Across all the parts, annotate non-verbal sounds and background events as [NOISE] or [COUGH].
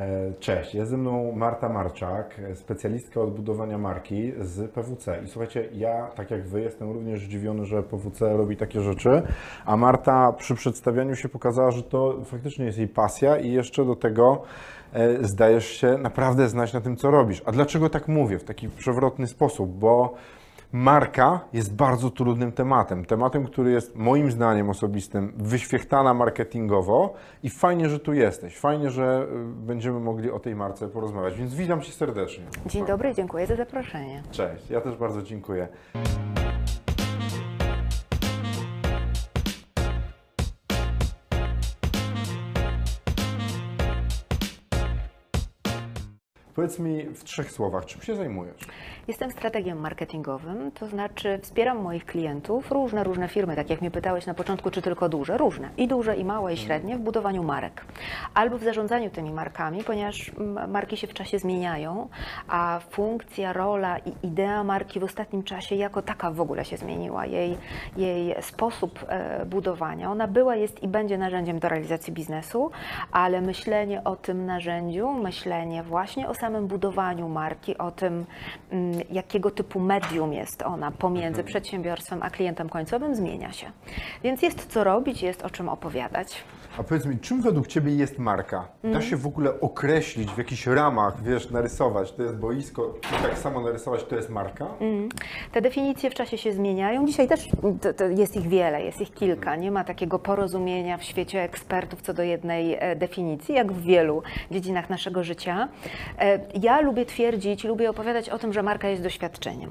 E, Cześć, jest ze mną Marta Marczak, specjalistka od budowania marki z PWC. I słuchajcie, ja, tak jak Wy, jestem również zdziwiony, że PWC robi takie rzeczy, a Marta przy przedstawianiu się pokazała, że to faktycznie jest jej pasja i jeszcze do tego e, zdajesz się naprawdę znać na tym, co robisz. A dlaczego tak mówię w taki przewrotny sposób? Bo Marka jest bardzo trudnym tematem. Tematem, który jest moim zdaniem osobistym wyświechtana marketingowo i fajnie, że tu jesteś. Fajnie, że y, będziemy mogli o tej marce porozmawiać. Więc witam Cię serdecznie. Dzień dobry, dziękuję za zaproszenie. Cześć, ja też bardzo dziękuję. Powiedz mi w trzech słowach, czym się zajmujesz? Jestem strategiem marketingowym, to znaczy wspieram moich klientów, różne, różne firmy, tak jak mnie pytałeś na początku, czy tylko duże, różne, i duże, i małe, i średnie, w budowaniu marek. Albo w zarządzaniu tymi markami, ponieważ marki się w czasie zmieniają, a funkcja, rola i idea marki w ostatnim czasie jako taka w ogóle się zmieniła. Jej, jej sposób e, budowania, ona była, jest i będzie narzędziem do realizacji biznesu, ale myślenie o tym narzędziu, myślenie właśnie o samym budowaniu marki, o tym, mm, jakiego typu medium jest ona pomiędzy przedsiębiorstwem a klientem końcowym, zmienia się. Więc jest co robić, jest o czym opowiadać. A powiedz mi, czym według Ciebie jest marka? Da się w ogóle określić w jakichś ramach, wiesz, narysować, to jest boisko i tak samo narysować, to jest marka? Te definicje w czasie się zmieniają. Dzisiaj też to, to jest ich wiele, jest ich kilka. Nie ma takiego porozumienia w świecie ekspertów co do jednej e, definicji, jak w wielu dziedzinach naszego życia. E, Ja lubię twierdzić, lubię opowiadać o tym, że marka jest doświadczeniem.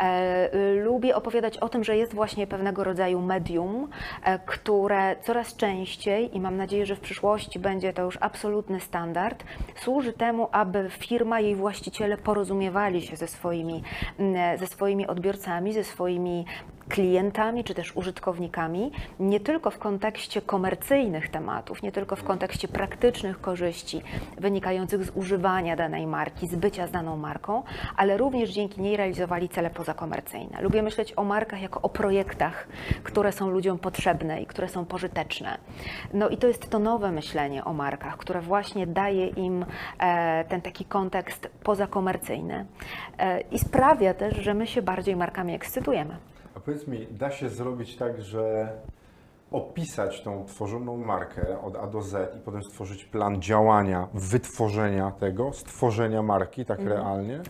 E, Lubię opowiadać o tym, że jest właśnie pewnego rodzaju medium, które coraz częściej i mam nadzieję, że w przyszłości będzie to już absolutny standard, służy temu, aby firma, jej właściciele porozumiewali się ze swoimi, mm, ze swoimi odbiorcami, ze swoimi klientami czy też użytkownikami, nie tylko w kontekście komercyjnych tematów, nie tylko w kontekście praktycznych korzyści wynikających z używania danej marki, z bycia z daną marką, ale również dzięki niej realizowali cele pozakomercyjne. Lubię myśleć o markach jako o projektach, które są ludziom potrzebne i które są pożyteczne. No i to jest to nowe myślenie o markach, które właśnie daje im e, ten taki kontekst pozakomercyjny e, i sprawia też, że my się bardziej markami ekscytujemy. Powiedz mi, da się zrobić tak, że opisać tą tworzoną markę od A do Z i potem stworzyć plan działania, wytworzenia tego, stworzenia marki tak realnie?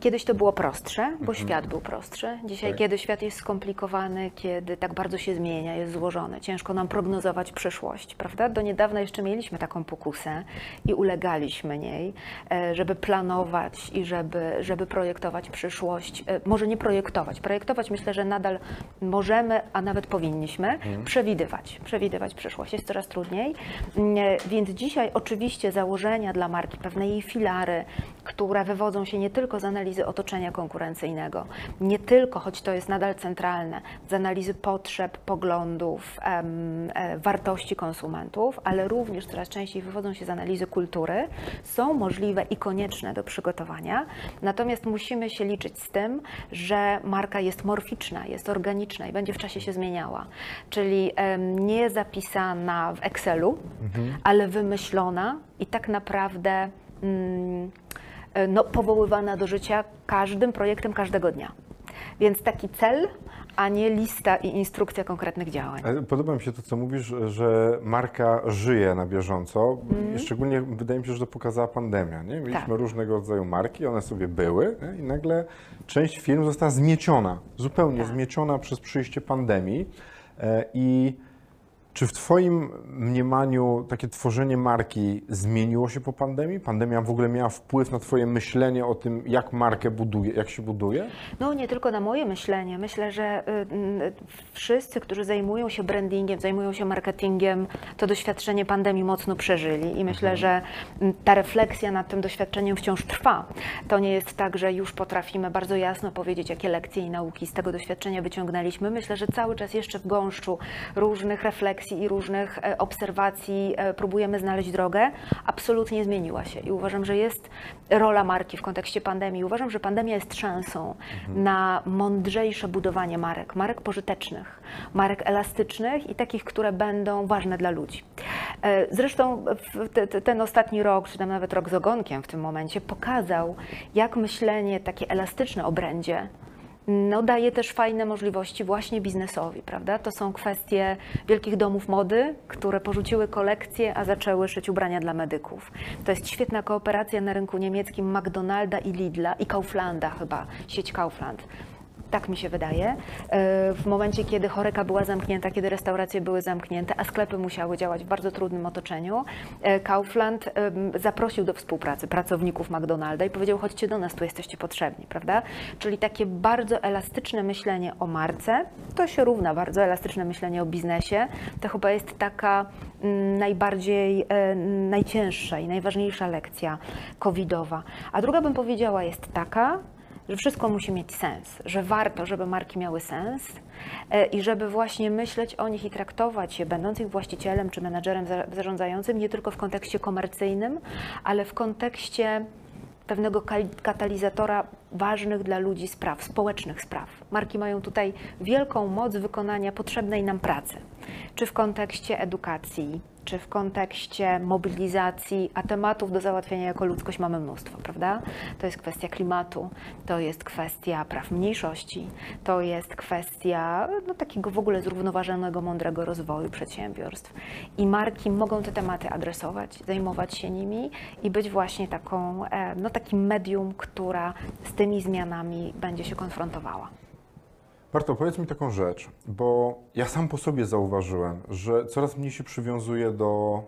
Kiedyś to było prostsze, bo świat był prostszy. Dzisiaj, Tak. kiedy świat jest skomplikowany, kiedy tak bardzo się zmienia, jest złożony, ciężko nam prognozować przyszłość, prawda? Do niedawna jeszcze mieliśmy taką pokusę i ulegaliśmy niej, e, żeby planować i żeby, żeby projektować przyszłość. E, Może nie projektować. Projektować myślę, że nadal możemy, a nawet powinniśmy przewidywać. Przewidywać przyszłość jest coraz trudniej. Mm, e, Więc dzisiaj oczywiście założenia dla marki, pewne jej filary, które wywodzą się nie tylko z analizy otoczenia konkurencyjnego, nie tylko, choć to jest nadal centralne, z analizy potrzeb, poglądów, e, wartości konsumentów, ale również coraz częściej wywodzą się z analizy kultury, są możliwe i konieczne do przygotowania. Natomiast musimy się liczyć z tym, że marka jest morficzna, jest organiczna i będzie w czasie się zmieniała. Czyli nie zapisana w Excelu, ale wymyślona i tak naprawdę mm, no, powoływana do życia każdym projektem każdego dnia. Więc taki cel, a nie lista i instrukcja konkretnych działań. Podoba mi się to, co mówisz, że marka żyje na bieżąco. I szczególnie wydaje mi się, że to pokazała pandemia. Nie? Mieliśmy Tak. różnego rodzaju marki, one sobie były nie? i nagle część firm została zmieciona, zupełnie Tak. zmieciona przez przyjście pandemii. E, I czy w Twoim mniemaniu takie tworzenie marki zmieniło się po pandemii? Pandemia w ogóle miała wpływ na Twoje myślenie o tym, jak markę buduje, jak się buduje? No nie tylko na moje myślenie. Myślę, że y, y, wszyscy, którzy zajmują się brandingiem, zajmują się marketingiem, to doświadczenie pandemii mocno przeżyli i myślę, że mm, ta refleksja nad tym doświadczeniem wciąż trwa. To nie jest tak, że już potrafimy bardzo jasno powiedzieć, jakie lekcje i nauki z tego doświadczenia wyciągnęliśmy. Myślę, że cały czas jeszcze w gąszczu różnych refleksji i różnych e, obserwacji e, próbujemy znaleźć drogę. Absolutnie zmieniła się i uważam, że jest rola marki w kontekście pandemii. Uważam, że pandemia jest szansą na mądrzejsze budowanie marek, marek pożytecznych, marek elastycznych i takich, które będą ważne dla ludzi. E, Zresztą ten ostatni rok, czy tam nawet rok z ogonkiem w tym momencie, pokazał, jak myślenie takie elastyczne o brandzie no, daje też fajne możliwości właśnie biznesowi, prawda? To są kwestie wielkich domów mody, które porzuciły kolekcje, a zaczęły szyć ubrania dla medyków. To jest świetna kooperacja na rynku niemieckim McDonalda i Lidla i Kauflanda chyba, sieć Kaufland. Tak mi się wydaje. E, W momencie, kiedy choreka była zamknięta, kiedy restauracje były zamknięte, a sklepy musiały działać w bardzo trudnym otoczeniu, e, Kaufland em, zaprosił do współpracy pracowników McDonalda i powiedział: chodźcie do nas, tu jesteście potrzebni, prawda? Czyli takie bardzo elastyczne myślenie o marce, to się równa bardzo elastyczne myślenie o biznesie. To chyba jest taka najbardziej, e, najcięższa i najważniejsza lekcja covidowa. A druga bym powiedziała jest taka, że wszystko musi mieć sens, że warto, żeby marki miały sens e, i żeby właśnie myśleć o nich i traktować je, będąc ich właścicielem czy menadżerem za- zarządzającym, nie tylko w kontekście komercyjnym, ale w kontekście pewnego katalizatora ważnych dla ludzi spraw, społecznych spraw. Marki mają tutaj wielką moc wykonania potrzebnej nam pracy, czy w kontekście edukacji, czy w kontekście mobilizacji, a tematów do załatwienia jako ludzkość mamy mnóstwo, prawda? To jest kwestia klimatu, to jest kwestia praw mniejszości, to jest kwestia no, takiego w ogóle zrównoważonego, mądrego rozwoju przedsiębiorstw. I marki mogą te tematy adresować, zajmować się nimi i być właśnie taką, e, no, takim medium, która z tymi zmianami będzie się konfrontowała. Barto, powiedz mi taką rzecz, bo ja sam po sobie zauważyłem, że coraz mniej się przywiązuję do,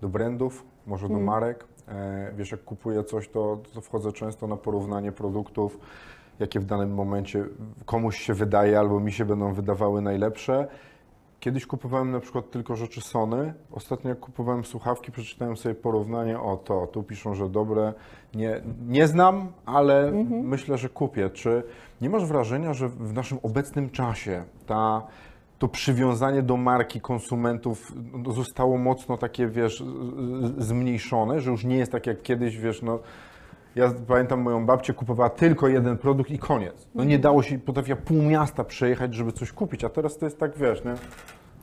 do brandów, może do marek. E, wiesz, jak kupuję coś, to, to wchodzę często na porównanie produktów, jakie w danym momencie komuś się wydaje albo mi się będą wydawały najlepsze. Kiedyś kupowałem na przykład tylko rzeczy Sony. Ostatnio jak kupowałem słuchawki, przeczytałem sobie porównanie o to. Tu piszą, że dobre. Nie, nie znam, ale myślę, że kupię. Czy nie masz wrażenia, że w naszym obecnym czasie ta, to przywiązanie do marki konsumentów zostało mocno takie, wiesz, zmniejszone, że już nie jest tak jak kiedyś, wiesz, no ja pamiętam moją babcię kupowała tylko jeden produkt i koniec. No nie dało się, potrafiła pół miasta przejechać, żeby coś kupić, a teraz to jest tak, wiesz, nie?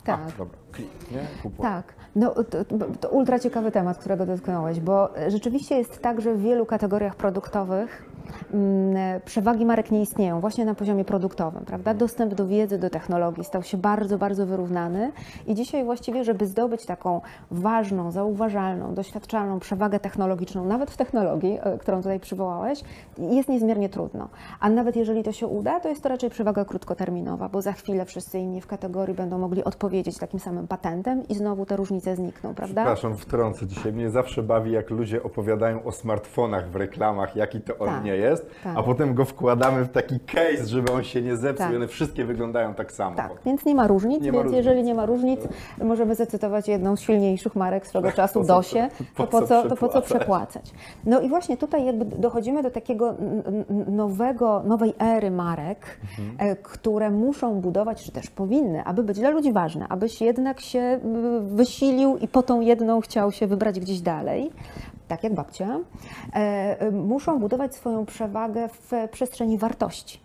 Tak. A, dobra, klik, nie? Kupuj. Tak, no to, to, ultra ciekawy temat, którego dotknąłeś, bo rzeczywiście jest tak, że w wielu kategoriach produktowych mm, przewagi marek nie istnieją, właśnie na poziomie produktowym, prawda? Dostęp do wiedzy, do technologii stał się bardzo, bardzo wyrównany i dzisiaj właściwie, żeby zdobyć taką ważną, zauważalną, doświadczalną przewagę technologiczną, nawet w technologii, e, którą tutaj przywołałeś, jest niezmiernie trudno. A nawet jeżeli to się uda, to jest to raczej przewaga krótkoterminowa, bo za chwilę wszyscy inni w kategorii będą mogli odpowiedzieć takim samym patentem i znowu te różnice znikną, prawda? Przepraszam, wtrącę dzisiaj. Mnie zawsze bawi, jak ludzie opowiadają o smartfonach w reklamach, jaki to on Tak, nie jest, tak. a potem go wkładamy w taki case, żeby on się nie zepsuł Tak. i one wszystkie wyglądają tak samo. Tak, więc nie ma różnic, Nie ma więc różnic. jeżeli nie ma różnic, możemy zacytować jedną z silniejszych marek swego czasu, Po Dosie, po to po co to po co przepłacać? No i właśnie tutaj jakby dochodzimy do takiego nowego, nowej ery marek, Mhm. e, które muszą budować, czy też powinny, aby być dla ludzi ważne, abyś jednak się y, wysilił i po tą jedną chciał się wybrać gdzieś dalej. Tak jak babcia, e, y, muszą budować swoją przewagę w przestrzeni wartości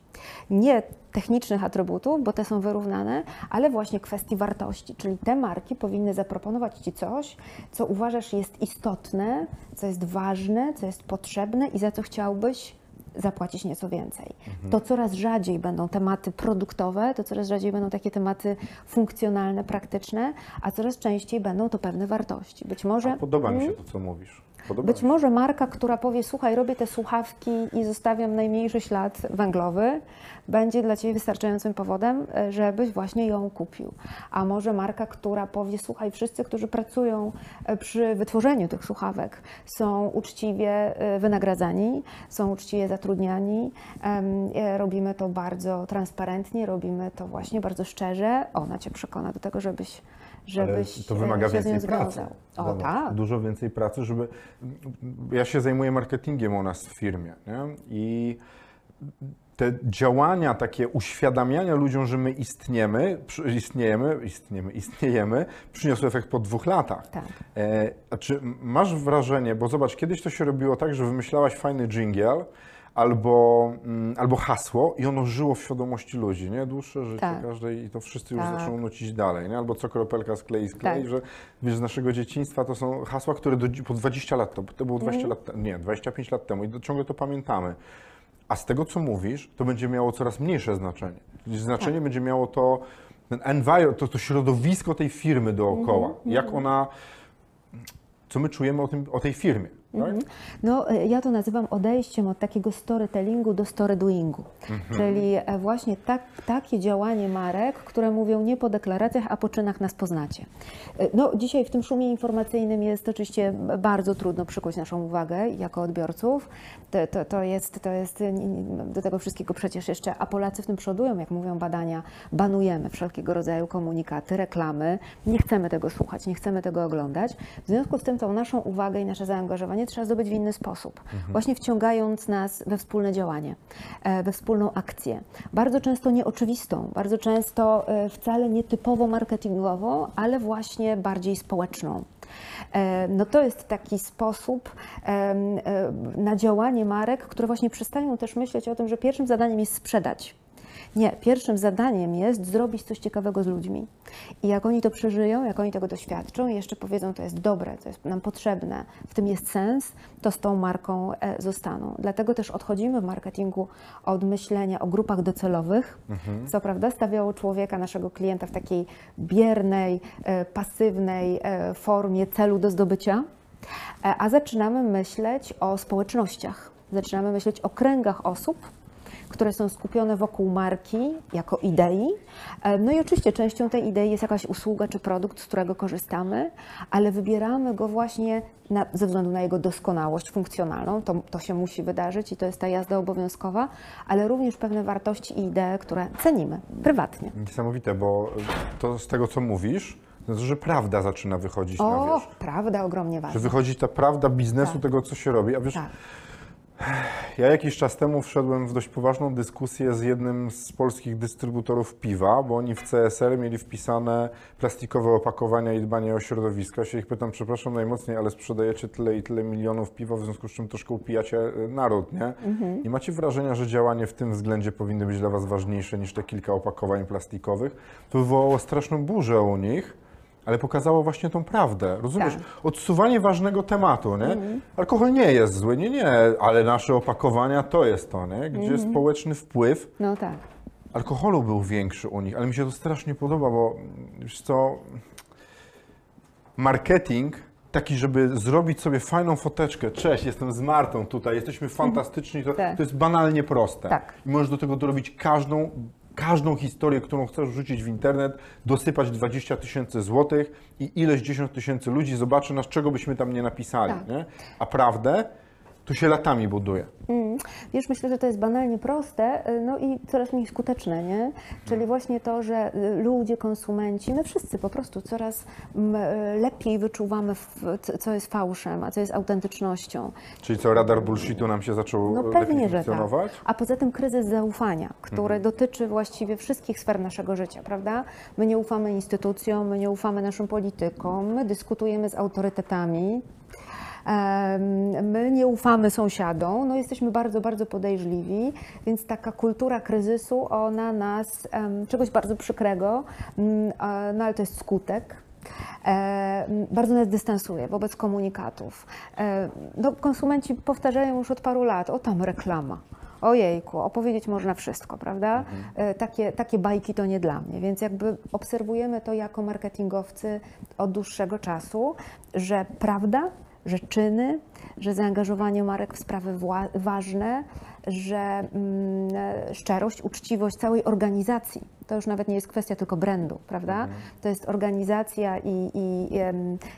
nie technicznych atrybutów, bo te są wyrównane, ale właśnie kwestii wartości. Czyli te marki powinny zaproponować Ci coś, co uważasz jest istotne, co jest ważne, co jest potrzebne i za co chciałbyś zapłacić nieco więcej. To coraz rzadziej będą tematy produktowe, to coraz rzadziej będą takie tematy funkcjonalne, praktyczne, a coraz częściej będą to pewne wartości. Być może A Podoba mi się to, co mówisz. Podoba być się. może marka, która powie, słuchaj, robię te słuchawki i zostawiam najmniejszy ślad węglowy, będzie dla Ciebie wystarczającym powodem, e, żebyś właśnie ją kupił. A może marka, która powie, słuchaj, wszyscy, którzy pracują e, przy wytworzeniu tych słuchawek są uczciwie e, wynagradzani, są uczciwie zatrudniani, robimy to bardzo transparentnie, robimy to właśnie bardzo szczerze. Ona Cię przekona do tego, żebyś, żebyś Ale to wymaga się więcej pracy. O Zobacz, tak. Dużo więcej pracy, żeby. Ja się zajmuję marketingiem u nas w firmie nie? i te działania, takie uświadamiania ludziom, że my istniemy, istniejemy, istniejemy, istniejemy, przyniosły efekt po dwóch latach. Tak. E, a czy masz wrażenie, bo zobacz, kiedyś to się robiło tak, że wymyślałaś fajny dżingiel, albo, mm, albo hasło i ono żyło w świadomości ludzi, nie? Dłuższe życie Tak. każdej i to wszyscy już Tak. zaczną nucić dalej, nie? Albo co kropelka sklei, sklei, Tak. że wiesz, z naszego dzieciństwa to są hasła, które do, po 20 lat, to, to było 20 Mhm. lat, nie, 25 lat temu i do, ciągle to pamiętamy. A z tego, co mówisz, to będzie miało coraz mniejsze znaczenie. Znaczenie Tak. będzie miało to, ten environment, to, to środowisko tej firmy dookoła. Mhm. Jak ona, co my czujemy o, tym, o tej firmie. Tak? No, e, ja to nazywam odejściem od takiego storytellingu do storydoingu. Czyli e, właśnie tak, takie działanie marek, które mówią nie po deklaracjach, a po czynach nas poznacie. E, No, dzisiaj w tym szumie informacyjnym jest oczywiście bardzo trudno przykuć naszą uwagę jako odbiorców. To, to, to, jest, to jest do tego wszystkiego przecież jeszcze, a Polacy w tym przodują, jak mówią badania, banujemy wszelkiego rodzaju komunikaty, reklamy, nie chcemy tego słuchać, nie chcemy tego oglądać. W związku z tym tą naszą uwagę i nasze zaangażowanie trzeba zdobyć w inny sposób, właśnie wciągając nas we wspólne działanie, e, we wspólną akcję. Bardzo często nieoczywistą, bardzo często e, wcale nietypowo marketingową, ale właśnie bardziej społeczną. E, No to jest taki sposób na działanie marek, które właśnie przestają też myśleć o tym, że pierwszym zadaniem jest sprzedać. Nie, pierwszym zadaniem jest zrobić coś ciekawego z ludźmi. I jak oni to przeżyją, jak oni tego doświadczą i jeszcze powiedzą, to jest dobre, to jest nam potrzebne, w tym jest sens, to z tą marką e, zostaną. Dlatego też odchodzimy w marketingu od myślenia o grupach docelowych, co prawda stawiało człowieka, naszego klienta w takiej biernej, e, pasywnej e, formie celu do zdobycia, a zaczynamy myśleć o społecznościach, zaczynamy myśleć o kręgach osób, które są skupione wokół marki jako idei. E, No i oczywiście częścią tej idei jest jakaś usługa czy produkt, z którego korzystamy, ale wybieramy go właśnie na, ze względu na jego doskonałość funkcjonalną. To, to się musi wydarzyć i to jest ta jazda obowiązkowa, ale również pewne wartości i idee, które cenimy prywatnie. Niesamowite, bo to z tego, co mówisz, to znaczy, że prawda zaczyna wychodzić na O, wierzch. prawda, ogromnie Że ważna. wychodzi ta prawda biznesu, Tak. tego, co się robi. A wiesz, Tak. Ja jakiś czas temu wszedłem w dość poważną dyskusję z jednym z polskich dystrybutorów piwa, bo oni w CSR mieli wpisane plastikowe opakowania i dbanie o środowisko. Ja się ich pytam, przepraszam najmocniej, ale sprzedajecie tyle i tyle milionów piwa, w związku z czym troszkę upijacie y, naród, nie? Nie macie wrażenia, że działanie w tym względzie powinny być dla Was ważniejsze niż te kilka opakowań plastikowych? To wywołało straszną burzę u nich. Ale pokazało właśnie tą prawdę, rozumiesz? Tak. Odsuwanie ważnego tematu, nie? Alkohol nie jest zły, nie, nie, ale nasze opakowania to jest to, nie? Gdzie społeczny wpływ No tak. alkoholu był większy u nich, ale mi się to strasznie podoba, bo wiesz co, marketing taki, żeby zrobić sobie fajną foteczkę, cześć, jestem z Martą tutaj, jesteśmy fantastyczni, to, Tak. to jest banalnie proste. Tak. I możesz do tego dorobić każdą, każdą historię, którą chcesz wrzucić w internet, dosypać 20 tysięcy złotych i ileś 10 tysięcy ludzi zobaczy nas, czego byśmy tam nie napisali, Tak. nie? A prawdę to się latami buduje. Wiesz, myślę, że to jest banalnie proste, y, no i coraz mniej skuteczne, nie? Czyli właśnie to, że y, ludzie, konsumenci, my wszyscy po prostu coraz mm, y, lepiej wyczuwamy, co- jest fałszem, a co jest autentycznością. Czyli co, radar bullshitu nam się zaczął No pewnie, że tak. funkcjonować? A poza tym kryzys zaufania, który dotyczy właściwie wszystkich sfer naszego życia, prawda? My nie ufamy instytucjom, my nie ufamy naszym politykom, my dyskutujemy z autorytetami. My nie ufamy sąsiadom, no jesteśmy bardzo, bardzo podejrzliwi, więc taka kultura kryzysu, ona nas, czegoś bardzo przykrego, mm, no ale to jest skutek, bardzo nas dystansuje wobec komunikatów. No, konsumenci powtarzają już od paru lat, o tam reklama. Ojejku, opowiedzieć można wszystko, prawda? E, Takie, takie bajki to nie dla mnie, więc jakby obserwujemy to jako marketingowcy od dłuższego czasu, że prawda, że czyny, że zaangażowanie marek w sprawy ważne, że mm, szczerość, uczciwość całej organizacji. To już nawet nie jest kwestia tylko brandu, prawda? To jest organizacja i, i,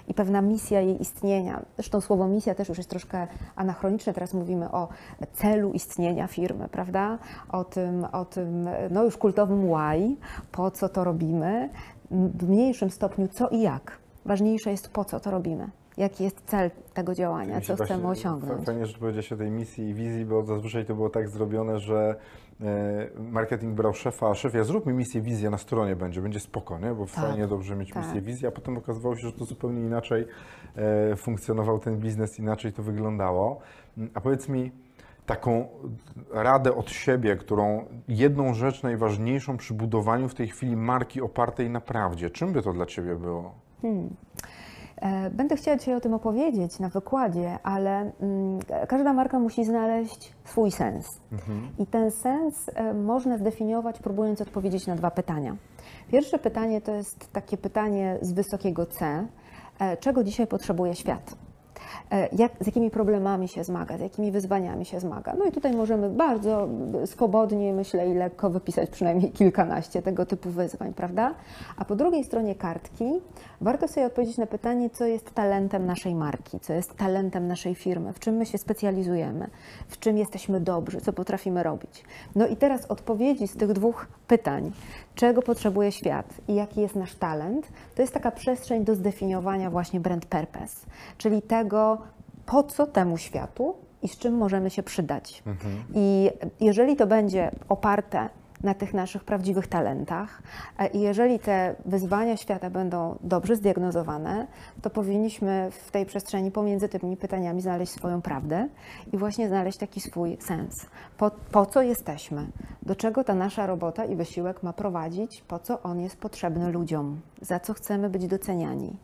i pewna misja jej istnienia. Zresztą słowo misja też już jest troszkę anachroniczne. Teraz mówimy o celu istnienia firmy, prawda? O tym, o tym no już kultowym why, po co to robimy, w mniejszym stopniu co i jak. Ważniejsze jest po co to robimy. Jaki jest cel tego działania, co chcemy osiągnąć. Fajnie, że powiedziałeś o tej misji i wizji, bo zazwyczaj to było tak zrobione, że e, marketing brał szefa, a szefie, zróbmy misję, wizję na stronie będzie, będzie spoko, nie? Bo fajnie, dobrze mieć tak. misję, wizję, a potem okazywało się, że to zupełnie inaczej e, funkcjonował ten biznes, inaczej to wyglądało. Mm, A powiedz mi, taką radę od siebie, którą jedną rzecz najważniejszą przy budowaniu w tej chwili marki opartej na prawdzie. Czym by to dla Ciebie było? E, Będę chciała dzisiaj o tym opowiedzieć na wykładzie, ale mm, każda marka musi znaleźć swój sens. I ten sens e, można zdefiniować, próbując odpowiedzieć na dwa pytania. Pierwsze pytanie to jest takie pytanie z wysokiego C. E, Czego dzisiaj potrzebuje świat? E, Jak, z jakimi problemami się zmaga, z jakimi wyzwaniami się zmaga. No i tutaj możemy bardzo swobodnie, myślę, i lekko wypisać przynajmniej kilkanaście tego typu wyzwań, prawda? A po drugiej stronie kartki warto sobie odpowiedzieć na pytanie, co jest talentem naszej marki, co jest talentem naszej firmy, w czym my się specjalizujemy, w czym jesteśmy dobrzy, co potrafimy robić. No i teraz odpowiedzi z tych dwóch pytań, czego potrzebuje świat i jaki jest nasz talent, to jest taka przestrzeń do zdefiniowania właśnie brand purpose, czyli tego, po co temu światu i z czym możemy się przydać. I jeżeli to będzie oparte na tych naszych prawdziwych talentach e, i jeżeli te wyzwania świata będą dobrze zdiagnozowane, to powinniśmy w tej przestrzeni pomiędzy tymi pytaniami znaleźć swoją prawdę i właśnie znaleźć taki swój sens. Po, po co jesteśmy? Do czego ta nasza robota i wysiłek ma prowadzić? Po co on jest potrzebny ludziom? Za co chcemy być doceniani?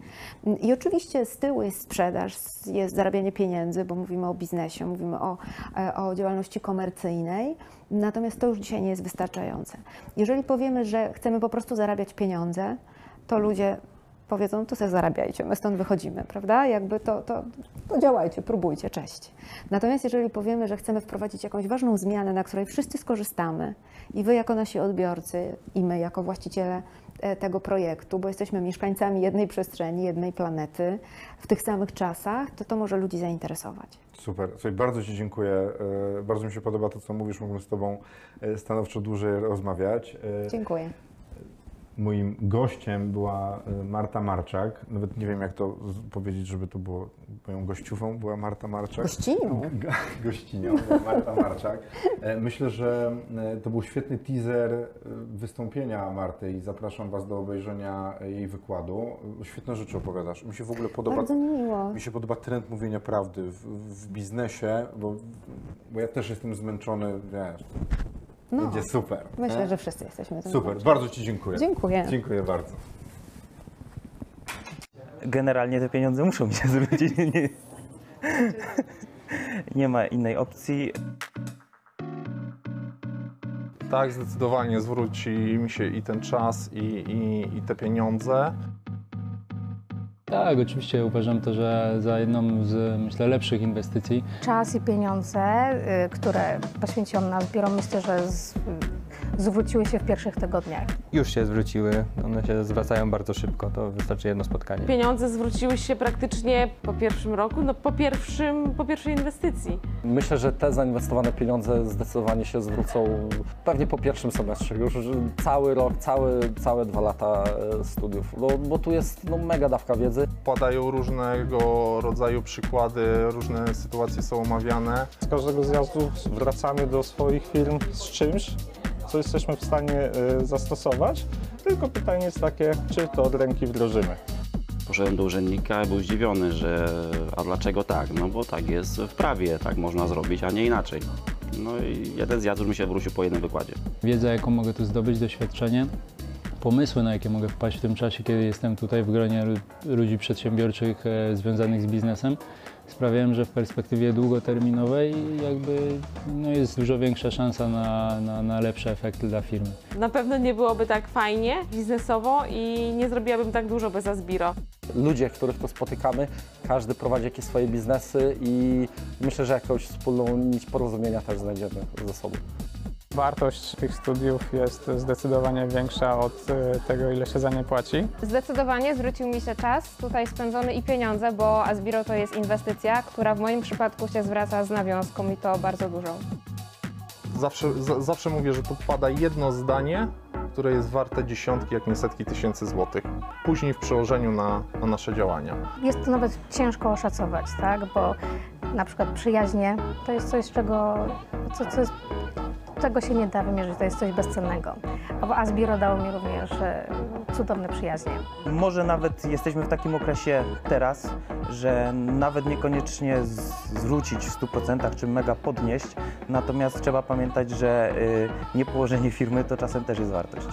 I oczywiście z tyłu jest sprzedaż, jest zarabianie pieniędzy, bo mówimy o biznesie, mówimy o, e, o działalności komercyjnej, natomiast to już dzisiaj nie jest wystarczające. Jeżeli powiemy, że chcemy po prostu zarabiać pieniądze, to ludzie powiedzą, to sobie zarabiajcie, my stąd wychodzimy, prawda? Jakby to, to, to działajcie, próbujcie, cześć. Natomiast jeżeli powiemy, że chcemy wprowadzić jakąś ważną zmianę, na której wszyscy skorzystamy i wy jako nasi odbiorcy i my jako właściciele e, tego projektu, bo jesteśmy mieszkańcami jednej przestrzeni, jednej planety w tych samych czasach, to to może ludzi zainteresować. Super. Słuchaj, bardzo Ci dziękuję. E, Bardzo mi się podoba to, co mówisz. Mógłbym z Tobą e, stanowczo dłużej rozmawiać. Dziękuję. Moim gościem była e, Marta Marczak. Nawet nie wiem, jak to powiedzieć, żeby to było moją gościówą. Była Marta Marczak. Gościnią. [LAUGHS] Go- Gościnią, była Marta Marczak. E, Myślę, że e, to był świetny teaser e, wystąpienia Marty i zapraszam Was do obejrzenia jej wykładu. Świetne rzeczy opowiadasz. Mi się w ogóle podoba Bardzo miło. mi się podoba trend mówienia prawdy w, w biznesie, bo, bo ja też jestem zmęczony, wiesz, No, będzie super. myślę, nie? że wszyscy jesteśmy Super, bardzo Ci dziękuję. Dziękuję. Dziękuję bardzo. Generalnie te pieniądze muszą mi się zwrócić. Nie, nie ma innej opcji. Tak, zdecydowanie zwróci mi się i ten czas, i, i, i te pieniądze. Tak, oczywiście uważam to, że za jedną z myślę lepszych inwestycji. czas i pieniądze, y, które poświęciłam na biuro, myślę, że z, zwróciły się w pierwszych tygodniach. już się zwróciły. One się zwracają bardzo szybko, to wystarczy jedno spotkanie. Pieniądze zwróciły się praktycznie po pierwszym roku, no po, pierwszym, po pierwszej inwestycji. Myślę, że te zainwestowane pieniądze zdecydowanie się zwrócą pewnie po pierwszym semestrze. Już cały rok, całe, całe dwa lata e, studiów, bo, bo tu jest no, mega dawka wiedzy. Padają różnego rodzaju przykłady, różne sytuacje są omawiane. Z każdego zjazdu wracamy do swoich firm z czymś, co jesteśmy w stanie e, zastosować. Tylko pytanie jest takie, czy to od ręki wdrożymy. Poszedłem do urzędnika i był zdziwiony, że a dlaczego tak? No bo tak jest w prawie, tak można zrobić, a nie inaczej. No i jeden zjazd już mi się wrócił po jednym wykładzie. Wiedza, jaką mogę tu zdobyć, doświadczenie, pomysły, na jakie mogę wpaść w tym czasie, kiedy jestem tutaj w gronie lu- ludzi przedsiębiorczych e, związanych z biznesem, sprawiają, że w perspektywie długoterminowej jakby no, jest dużo większa szansa na, na, na lepsze efekty dla firmy. Na pewno nie byłoby tak fajnie biznesowo i nie zrobiłabym tak dużo bez Asbiro. Ludzie, których tu spotykamy, każdy prowadzi jakieś swoje biznesy i myślę, że jakąś wspólną nić porozumienia też znajdziemy ze sobą. Wartość tych studiów jest zdecydowanie większa od e, tego, ile się za nie płaci. Zdecydowanie zwrócił mi się czas tutaj spędzony i pieniądze, bo Asbiro to jest inwestycja, która w moim przypadku się zwraca z nawiązką i to bardzo dużą. Zawsze, za, zawsze mówię, że tu pada jedno zdanie, które jest warte dziesiątki, jak nie setki tysięcy złotych. Później w przełożeniu na, na nasze działania. Jest to nawet ciężko oszacować, tak? Bo na przykład przyjaźnie to jest coś, czego, co, co jest, czego się nie da wymierzyć, to jest coś bezcennego. A Asbiro dało mi również e, cudowne przyjaźnie. Może nawet jesteśmy w takim okresie teraz, że nawet niekoniecznie zwrócić w 100% czy mega podnieść, natomiast trzeba pamiętać, że y, niepołożenie firmy to czasem też jest wartość.